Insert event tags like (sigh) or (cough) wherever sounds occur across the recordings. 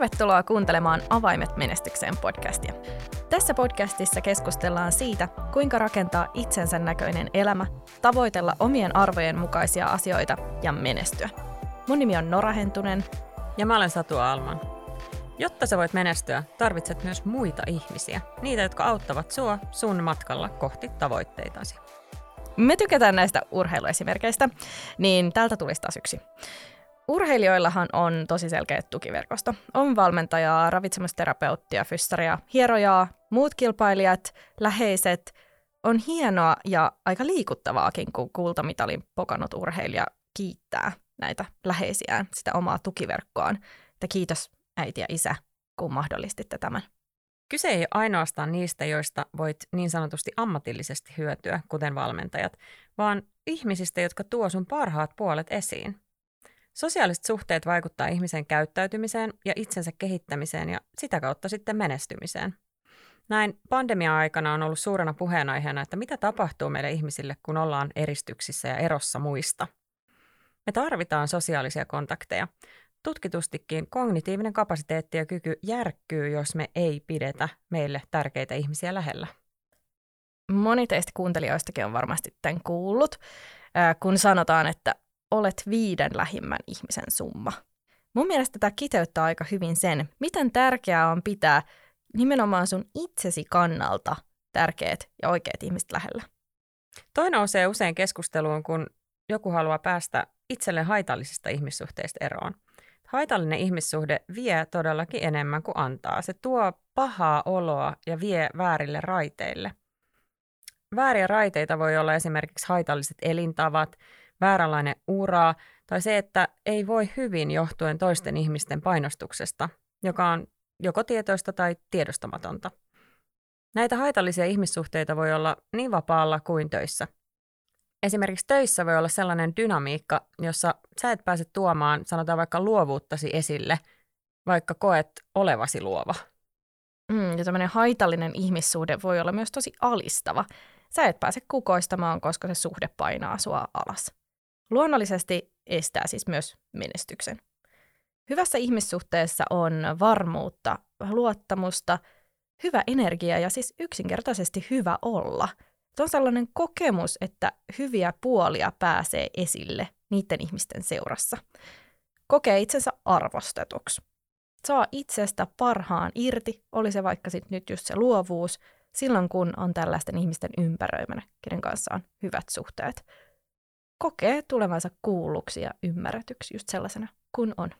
Tervetuloa kuuntelemaan Avaimet menestykseen podcastia. Tässä podcastissa keskustellaan siitä, kuinka rakentaa itsensä näköinen elämä, tavoitella omien arvojen mukaisia asioita ja menestyä. Mun nimi on Nora Hentunen. Ja mä olen Satu Alman. Jotta sä voit menestyä, tarvitset myös muita ihmisiä. Niitä, jotka auttavat sua sun matkalla kohti tavoitteitasi. Me tykätään näistä urheiluesimerkkeistä, niin tältä tulisi taas yksi. Urheilijoillahan on tosi selkeä tukiverkosto. On valmentajaa, ravitsemusterapeuttia, fyssaria, hierojaa, muut kilpailijat, läheiset. On hienoa ja aika liikuttavaakin, kun kultamitalin pokannut urheilija kiittää näitä läheisiään, sitä omaa tukiverkkoaan. Että kiitos äiti ja isä, kun mahdollistitte tämän. Kyse ei ole ainoastaan niistä, joista voit niin sanotusti ammatillisesti hyötyä, kuten valmentajat, vaan ihmisistä, jotka tuo sun parhaat puolet esiin. Sosiaaliset suhteet vaikuttaa ihmisen käyttäytymiseen ja itsensä kehittämiseen ja sitä kautta sitten menestymiseen. Näin pandemia-aikana on ollut suurena puheenaiheena, että mitä tapahtuu meille ihmisille, kun ollaan eristyksissä ja erossa muista. Me tarvitaan sosiaalisia kontakteja. Tutkitustikin kognitiivinen kapasiteetti ja kyky järkkyy, jos me ei pidetä meille tärkeitä ihmisiä lähellä. Moni teistä kuuntelijoistakin on varmasti tämän kuullut, kun sanotaan, että olet viiden lähimmän ihmisen summa. Mun mielestä tämä kiteyttää aika hyvin sen, miten tärkeää on pitää nimenomaan sun itsesi kannalta tärkeät ja oikeat ihmiset lähellä. Toi nousee usein keskusteluun, kun joku haluaa päästä itselle haitallisista ihmissuhteista eroon. Haitallinen ihmissuhde vie todellakin enemmän kuin antaa. Se tuo pahaa oloa ja vie väärille raiteille. Vääriä raiteita voi olla esimerkiksi haitalliset elintavat, vääränlainen ura tai se, että ei voi hyvin johtuen toisten ihmisten painostuksesta, joka on joko tietoista tai tiedostamatonta. Näitä haitallisia ihmissuhteita voi olla niin vapaalla kuin töissä. Esimerkiksi töissä voi olla sellainen dynamiikka, jossa sä et pääse tuomaan, sanotaan vaikka luovuuttasi esille, vaikka koet olevasi luova. Mm, ja tämmöinen haitallinen ihmissuhde voi olla myös tosi alistava. Sä et pääse kukoistamaan, koska se suhde painaa sua alas. Luonnollisesti estää siis myös menestyksen. Hyvässä ihmissuhteessa on varmuutta, luottamusta, hyvä energia ja siis yksinkertaisesti hyvä olla. Se on sellainen kokemus, että hyviä puolia pääsee esille niiden ihmisten seurassa. Kokee itsensä arvostetuksi. Saa itsestä parhaan irti, oli se vaikka sit nyt just se luovuus, silloin kun on tällaisten ihmisten ympäröimänä, kenen kanssa on hyvät suhteet kokee tulevansa kuulluksi ja ymmärretyksi just sellaisena kuin on.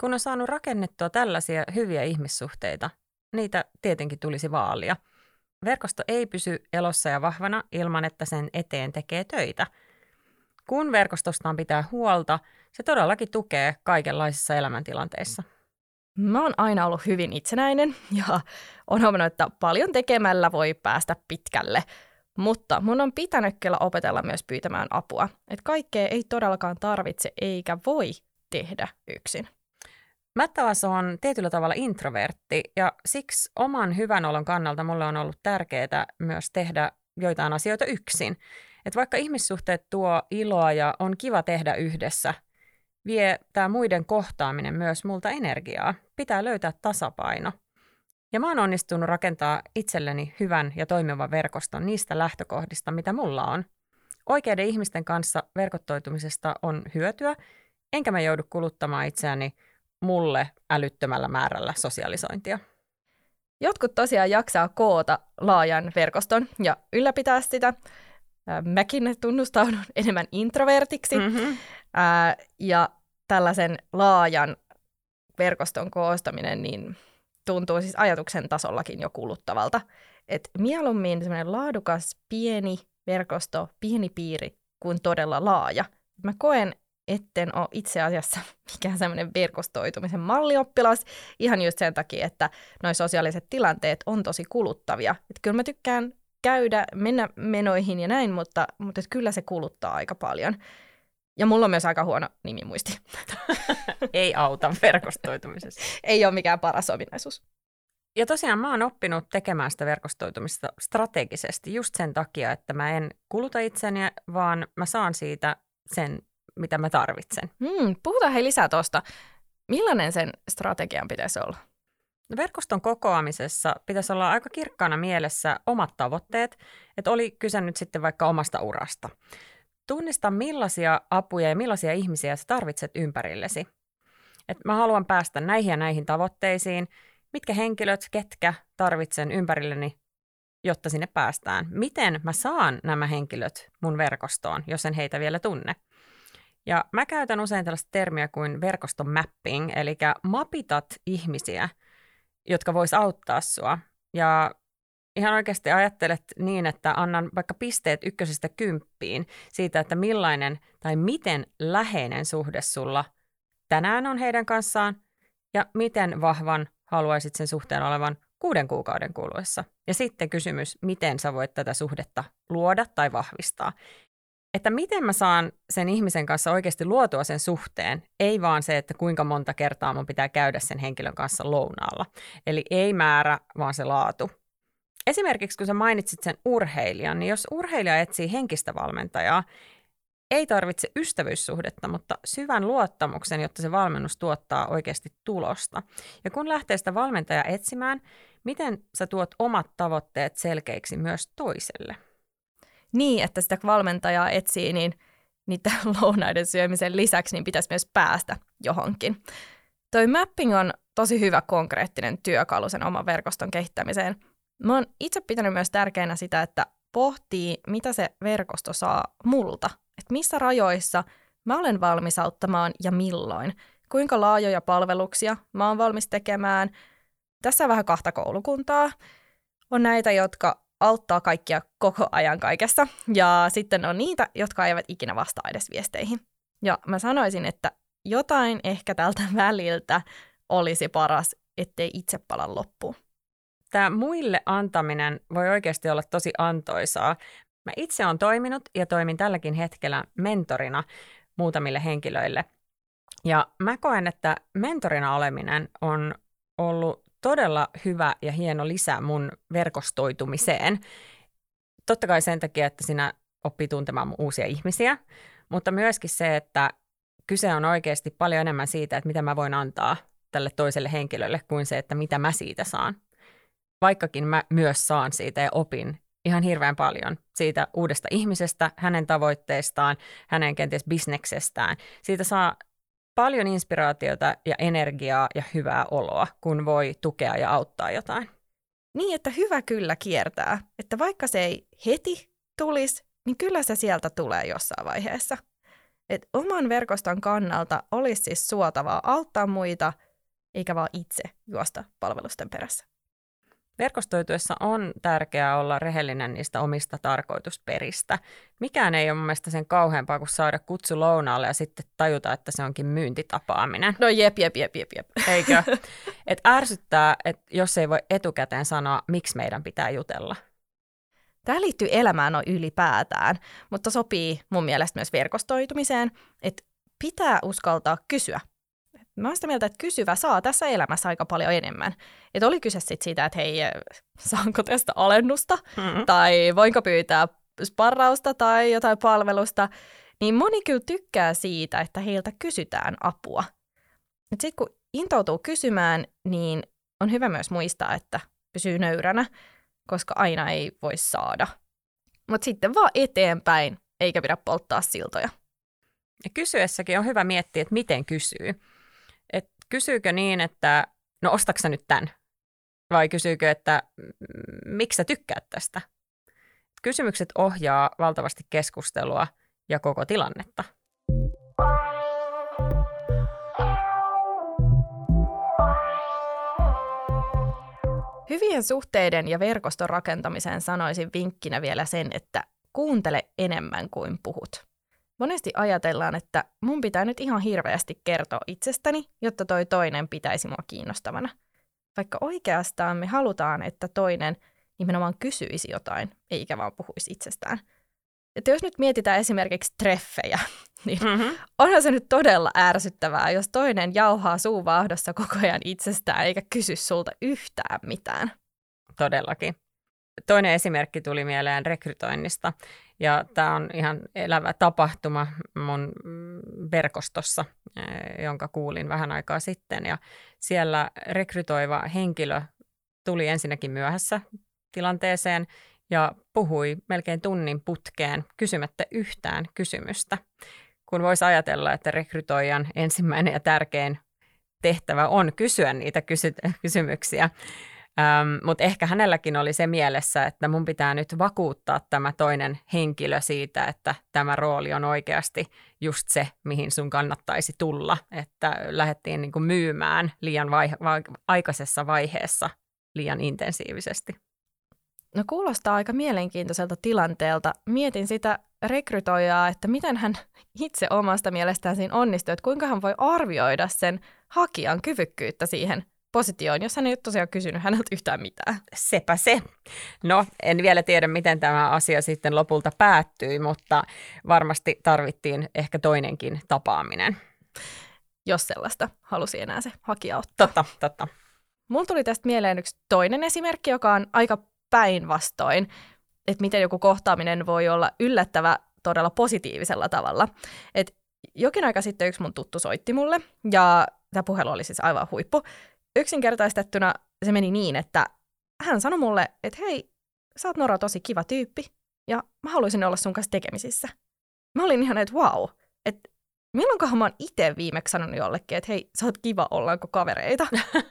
Kun on saanut rakennettua tällaisia hyviä ihmissuhteita, niitä tietenkin tulisi vaalia. Verkosto ei pysy elossa ja vahvana ilman, että sen eteen tekee töitä. Kun verkostostaan pitää huolta, se todellakin tukee kaikenlaisissa elämäntilanteissa. Mä oon aina ollut hyvin itsenäinen ja on huomannut, että paljon tekemällä voi päästä pitkälle – mutta mun on pitänyt kyllä opetella myös pyytämään apua. Että kaikkea ei todellakaan tarvitse eikä voi tehdä yksin. Mättävas on tietyllä tavalla introvertti ja siksi oman hyvän olon kannalta mulle on ollut tärkeää myös tehdä joitain asioita yksin. Et vaikka ihmissuhteet tuo iloa ja on kiva tehdä yhdessä, vie tämä muiden kohtaaminen myös multa energiaa. Pitää löytää tasapaino – ja mä oon onnistunut rakentaa itselleni hyvän ja toimivan verkoston niistä lähtökohdista, mitä mulla on. Oikeiden ihmisten kanssa verkottoitumisesta on hyötyä, enkä mä joudu kuluttamaan itseäni mulle älyttömällä määrällä sosialisointia. Jotkut tosiaan jaksaa koota laajan verkoston ja ylläpitää sitä. Mäkin tunnustaudun (laughs) enemmän introvertiksi. Mm-hmm. ja tällaisen laajan verkoston koostaminen, niin tuntuu siis ajatuksen tasollakin jo kuluttavalta. Että mieluummin semmoinen laadukas, pieni verkosto, pieni piiri kuin todella laaja. Mä koen, etten ole itse asiassa (laughs) mikään semmoinen verkostoitumisen mallioppilas, ihan just sen takia, että nuo sosiaaliset tilanteet on tosi kuluttavia. Että kyllä mä tykkään käydä, mennä menoihin ja näin, mutta, mutta kyllä se kuluttaa aika paljon. Ja mulla on myös aika huono nimimuisti. (laughs) Ei auta verkostoitumisessa. Ei ole mikään paras ominaisuus. Ja tosiaan mä oon oppinut tekemään sitä verkostoitumista strategisesti just sen takia, että mä en kuluta itseni, vaan mä saan siitä sen, mitä mä tarvitsen. Hmm, puhutaan hei lisää tuosta. millainen sen strategian pitäisi olla? No verkoston kokoamisessa pitäisi olla aika kirkkaana mielessä omat tavoitteet, että oli kyse nyt sitten vaikka omasta urasta. Tunnista millaisia apuja ja millaisia ihmisiä sä tarvitset ympärillesi. Et mä haluan päästä näihin ja näihin tavoitteisiin. Mitkä henkilöt, ketkä tarvitsen ympärilleni, jotta sinne päästään. Miten mä saan nämä henkilöt mun verkostoon, jos en heitä vielä tunne. Ja mä käytän usein tällaista termiä kuin verkoston mapping, eli mapitat ihmisiä, jotka vois auttaa sua. Ja ihan oikeasti ajattelet niin, että annan vaikka pisteet ykkösestä kymppiin siitä, että millainen tai miten läheinen suhde sulla tänään on heidän kanssaan ja miten vahvan haluaisit sen suhteen olevan kuuden kuukauden kuluessa. Ja sitten kysymys, miten sä voit tätä suhdetta luoda tai vahvistaa. Että miten mä saan sen ihmisen kanssa oikeasti luotua sen suhteen, ei vaan se, että kuinka monta kertaa mun pitää käydä sen henkilön kanssa lounaalla. Eli ei määrä, vaan se laatu. Esimerkiksi kun sä mainitsit sen urheilijan, niin jos urheilija etsii henkistä valmentajaa, ei tarvitse ystävyyssuhdetta, mutta syvän luottamuksen, jotta se valmennus tuottaa oikeasti tulosta. Ja kun lähtee sitä valmentajaa etsimään, miten sä tuot omat tavoitteet selkeiksi myös toiselle? Niin, että sitä valmentajaa etsii, niin niiden (laughs) lounaiden syömisen lisäksi niin pitäisi myös päästä johonkin. Toi mapping on tosi hyvä konkreettinen työkalu sen oman verkoston kehittämiseen. Mä oon itse pitänyt myös tärkeänä sitä, että pohtii, mitä se verkosto saa multa. Että missä rajoissa mä olen valmis auttamaan ja milloin. Kuinka laajoja palveluksia mä oon valmis tekemään. Tässä on vähän kahta koulukuntaa. On näitä, jotka auttaa kaikkia koko ajan kaikessa. Ja sitten on niitä, jotka eivät ikinä vastaa edes viesteihin. Ja mä sanoisin, että jotain ehkä tältä (laughs) väliltä olisi paras, ettei itse pala loppuun tämä muille antaminen voi oikeasti olla tosi antoisaa. Mä itse olen toiminut ja toimin tälläkin hetkellä mentorina muutamille henkilöille. Ja mä koen, että mentorina oleminen on ollut todella hyvä ja hieno lisä mun verkostoitumiseen. Totta kai sen takia, että sinä oppii tuntemaan uusia ihmisiä, mutta myöskin se, että kyse on oikeasti paljon enemmän siitä, että mitä mä voin antaa tälle toiselle henkilölle kuin se, että mitä mä siitä saan vaikkakin mä myös saan siitä ja opin ihan hirveän paljon siitä uudesta ihmisestä, hänen tavoitteistaan, hänen kenties bisneksestään. Siitä saa paljon inspiraatiota ja energiaa ja hyvää oloa, kun voi tukea ja auttaa jotain. Niin, että hyvä kyllä kiertää. Että vaikka se ei heti tulisi, niin kyllä se sieltä tulee jossain vaiheessa. Et oman verkoston kannalta olisi siis suotavaa auttaa muita, eikä vaan itse juosta palvelusten perässä. Verkostoituessa on tärkeää olla rehellinen niistä omista tarkoitusperistä. Mikään ei ole mun mielestä sen kauheampaa kuin saada kutsu lounaalle ja sitten tajuta, että se onkin myyntitapaaminen. No jep, jep, jep, jep, jep. Eikö? (laughs) Et ärsyttää, että jos ei voi etukäteen sanoa, miksi meidän pitää jutella. Tämä liittyy elämään no ylipäätään, mutta sopii mun mielestä myös verkostoitumiseen, että pitää uskaltaa kysyä Mä oon sitä mieltä, että kysyvä saa tässä elämässä aika paljon enemmän. Että oli kyse sit siitä, että hei, saanko tästä alennusta, mm-hmm. tai voinko pyytää sparrausta tai jotain palvelusta, niin moni kyllä tykkää siitä, että heiltä kysytään apua. Sitten kun intoutuu kysymään, niin on hyvä myös muistaa, että pysyy nöyränä, koska aina ei voi saada. Mutta sitten vaan eteenpäin, eikä pidä polttaa siltoja. Ja kysyessäkin on hyvä miettiä, että miten kysyy kysyykö niin, että no ostatko nyt tämän? Vai kysyykö, että miksi sä tykkäät tästä? Kysymykset ohjaa valtavasti keskustelua ja koko tilannetta. Hyvien suhteiden ja verkoston rakentamiseen sanoisin vinkkinä vielä sen, että kuuntele enemmän kuin puhut. Monesti ajatellaan, että mun pitää nyt ihan hirveästi kertoa itsestäni, jotta toi toinen pitäisi mua kiinnostavana. Vaikka oikeastaan me halutaan, että toinen nimenomaan kysyisi jotain, eikä vaan puhuisi itsestään. Että jos nyt mietitään esimerkiksi treffejä, (laughs) niin mm-hmm. onhan se nyt todella ärsyttävää, jos toinen jauhaa suuvaahdossa koko ajan itsestään eikä kysy sulta yhtään mitään. Todellakin. Toinen esimerkki tuli mieleen rekrytoinnista. Ja tämä on ihan elävä tapahtuma mun verkostossa, jonka kuulin vähän aikaa sitten. Ja siellä rekrytoiva henkilö tuli ensinnäkin myöhässä tilanteeseen ja puhui melkein tunnin putkeen kysymättä yhtään kysymystä. Kun voisi ajatella, että rekrytoijan ensimmäinen ja tärkein tehtävä on kysyä niitä kysy- kysymyksiä. Ähm, Mutta ehkä hänelläkin oli se mielessä, että mun pitää nyt vakuuttaa tämä toinen henkilö siitä, että tämä rooli on oikeasti just se, mihin sun kannattaisi tulla. Että lähdettiin niin myymään liian vai- vai- aikaisessa vaiheessa liian intensiivisesti. No kuulostaa aika mielenkiintoiselta tilanteelta. Mietin sitä rekrytoijaa, että miten hän itse omasta mielestään siinä onnistuu, että kuinka hän voi arvioida sen hakijan kyvykkyyttä siihen positioon, jos hän ei ole tosiaan kysynyt häneltä yhtään mitään. Sepä se. No, en vielä tiedä, miten tämä asia sitten lopulta päättyi, mutta varmasti tarvittiin ehkä toinenkin tapaaminen. Jos sellaista halusi enää se hakija ottaa. Totta, totta. Mulla tuli tästä mieleen yksi toinen esimerkki, joka on aika päinvastoin, että miten joku kohtaaminen voi olla yllättävä todella positiivisella tavalla. Et jokin aika sitten yksi mun tuttu soitti mulle, ja tämä puhelu oli siis aivan huippu. Yksinkertaistettuna se meni niin, että hän sanoi mulle, että hei, sä oot Nora tosi kiva tyyppi, ja mä haluaisin olla sun kanssa tekemisissä. Mä olin ihan, että wow, että milloinkohan mä oon itse viimeksi sanonut jollekin, että hei, sä oot kiva, ollaanko kavereita.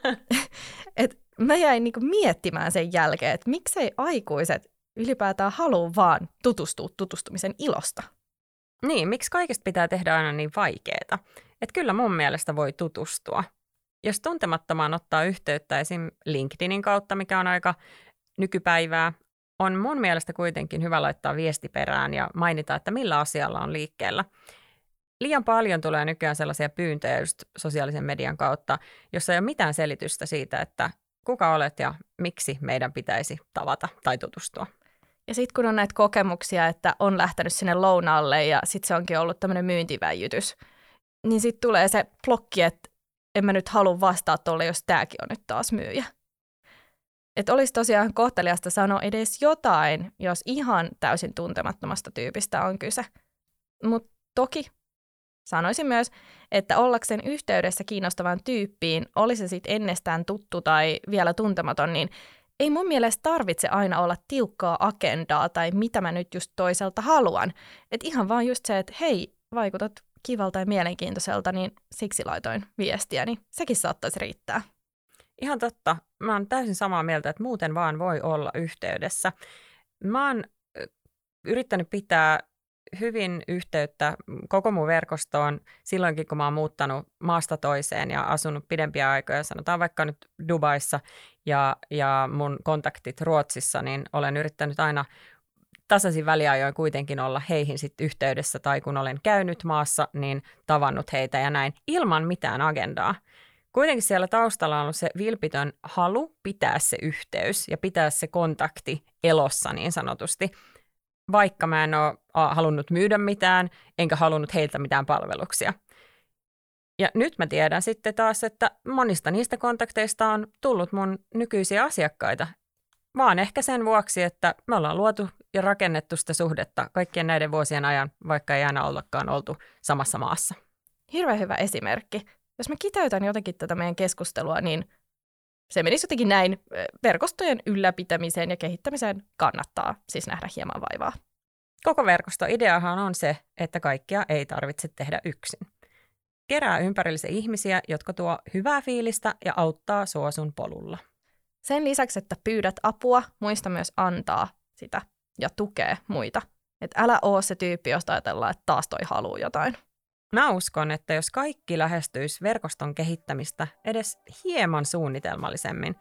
(laughs) (laughs) et mä jäin niinku miettimään sen jälkeen, että miksei aikuiset ylipäätään halua vaan tutustua tutustumisen ilosta. Niin, miksi kaikesta pitää tehdä aina niin vaikeaa? Että kyllä mun mielestä voi tutustua. Jos tuntemattomaan ottaa yhteyttä esim. LinkedInin kautta, mikä on aika nykypäivää, on mun mielestä kuitenkin hyvä laittaa viesti perään ja mainita, että millä asialla on liikkeellä. Liian paljon tulee nykyään sellaisia pyyntöjä just sosiaalisen median kautta, jossa ei ole mitään selitystä siitä, että kuka olet ja miksi meidän pitäisi tavata tai tutustua. Ja sitten kun on näitä kokemuksia, että on lähtenyt sinne lounaalle ja sitten se onkin ollut tämmöinen myyntiväijytys, niin sitten tulee se blokki, että en mä nyt halua vastaa tuolle, jos tämäkin on nyt taas myyjä. Että olisi tosiaan kohteliasta sanoa edes jotain, jos ihan täysin tuntemattomasta tyypistä on kyse. Mutta toki sanoisin myös, että ollakseen yhteydessä kiinnostavaan tyyppiin, oli se sitten ennestään tuttu tai vielä tuntematon, niin ei mun mielestä tarvitse aina olla tiukkaa agendaa tai mitä mä nyt just toiselta haluan. Et ihan vaan just se, että hei, vaikutat kivalta ja mielenkiintoiselta, niin siksi laitoin viestiä, niin sekin saattaisi riittää. Ihan totta. Mä oon täysin samaa mieltä, että muuten vaan voi olla yhteydessä. Mä oon yrittänyt pitää hyvin yhteyttä koko mun verkostoon silloinkin, kun mä oon muuttanut maasta toiseen ja asunut pidempiä aikoja, sanotaan vaikka nyt Dubaissa ja, ja mun kontaktit Ruotsissa, niin olen yrittänyt aina tasaisin väliajoin kuitenkin olla heihin sitten yhteydessä tai kun olen käynyt maassa, niin tavannut heitä ja näin ilman mitään agendaa. Kuitenkin siellä taustalla on ollut se vilpitön halu pitää se yhteys ja pitää se kontakti elossa niin sanotusti vaikka mä en ole halunnut myydä mitään, enkä halunnut heiltä mitään palveluksia. Ja nyt mä tiedän sitten taas, että monista niistä kontakteista on tullut mun nykyisiä asiakkaita, vaan ehkä sen vuoksi, että me ollaan luotu ja rakennettu sitä suhdetta kaikkien näiden vuosien ajan, vaikka ei aina ollakaan oltu samassa maassa. Hirveän hyvä esimerkki. Jos mä kiteytän jotenkin tätä meidän keskustelua, niin se menisi jotenkin näin. Verkostojen ylläpitämiseen ja kehittämiseen kannattaa siis nähdä hieman vaivaa. Koko verkostoideahan on se, että kaikkia ei tarvitse tehdä yksin. Kerää ympärillisiä ihmisiä, jotka tuo hyvää fiilistä ja auttaa sua sun polulla. Sen lisäksi, että pyydät apua, muista myös antaa sitä ja tukee muita. Et älä oo se tyyppi, josta ajatellaan, että taas toi haluu jotain. Mä uskon, että jos kaikki lähestyisi verkoston kehittämistä edes hieman suunnitelmallisemmin,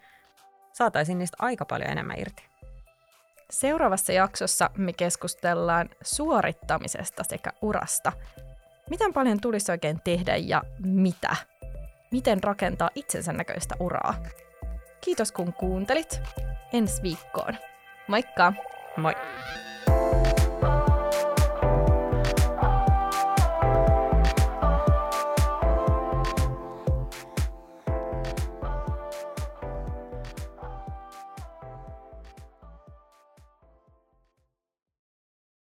saataisiin niistä aika paljon enemmän irti. Seuraavassa jaksossa me keskustellaan suorittamisesta sekä urasta. Miten paljon tulisi oikein tehdä ja mitä? Miten rakentaa itsensä näköistä uraa? Kiitos kun kuuntelit. Ensi viikkoon. Moikka! うまい。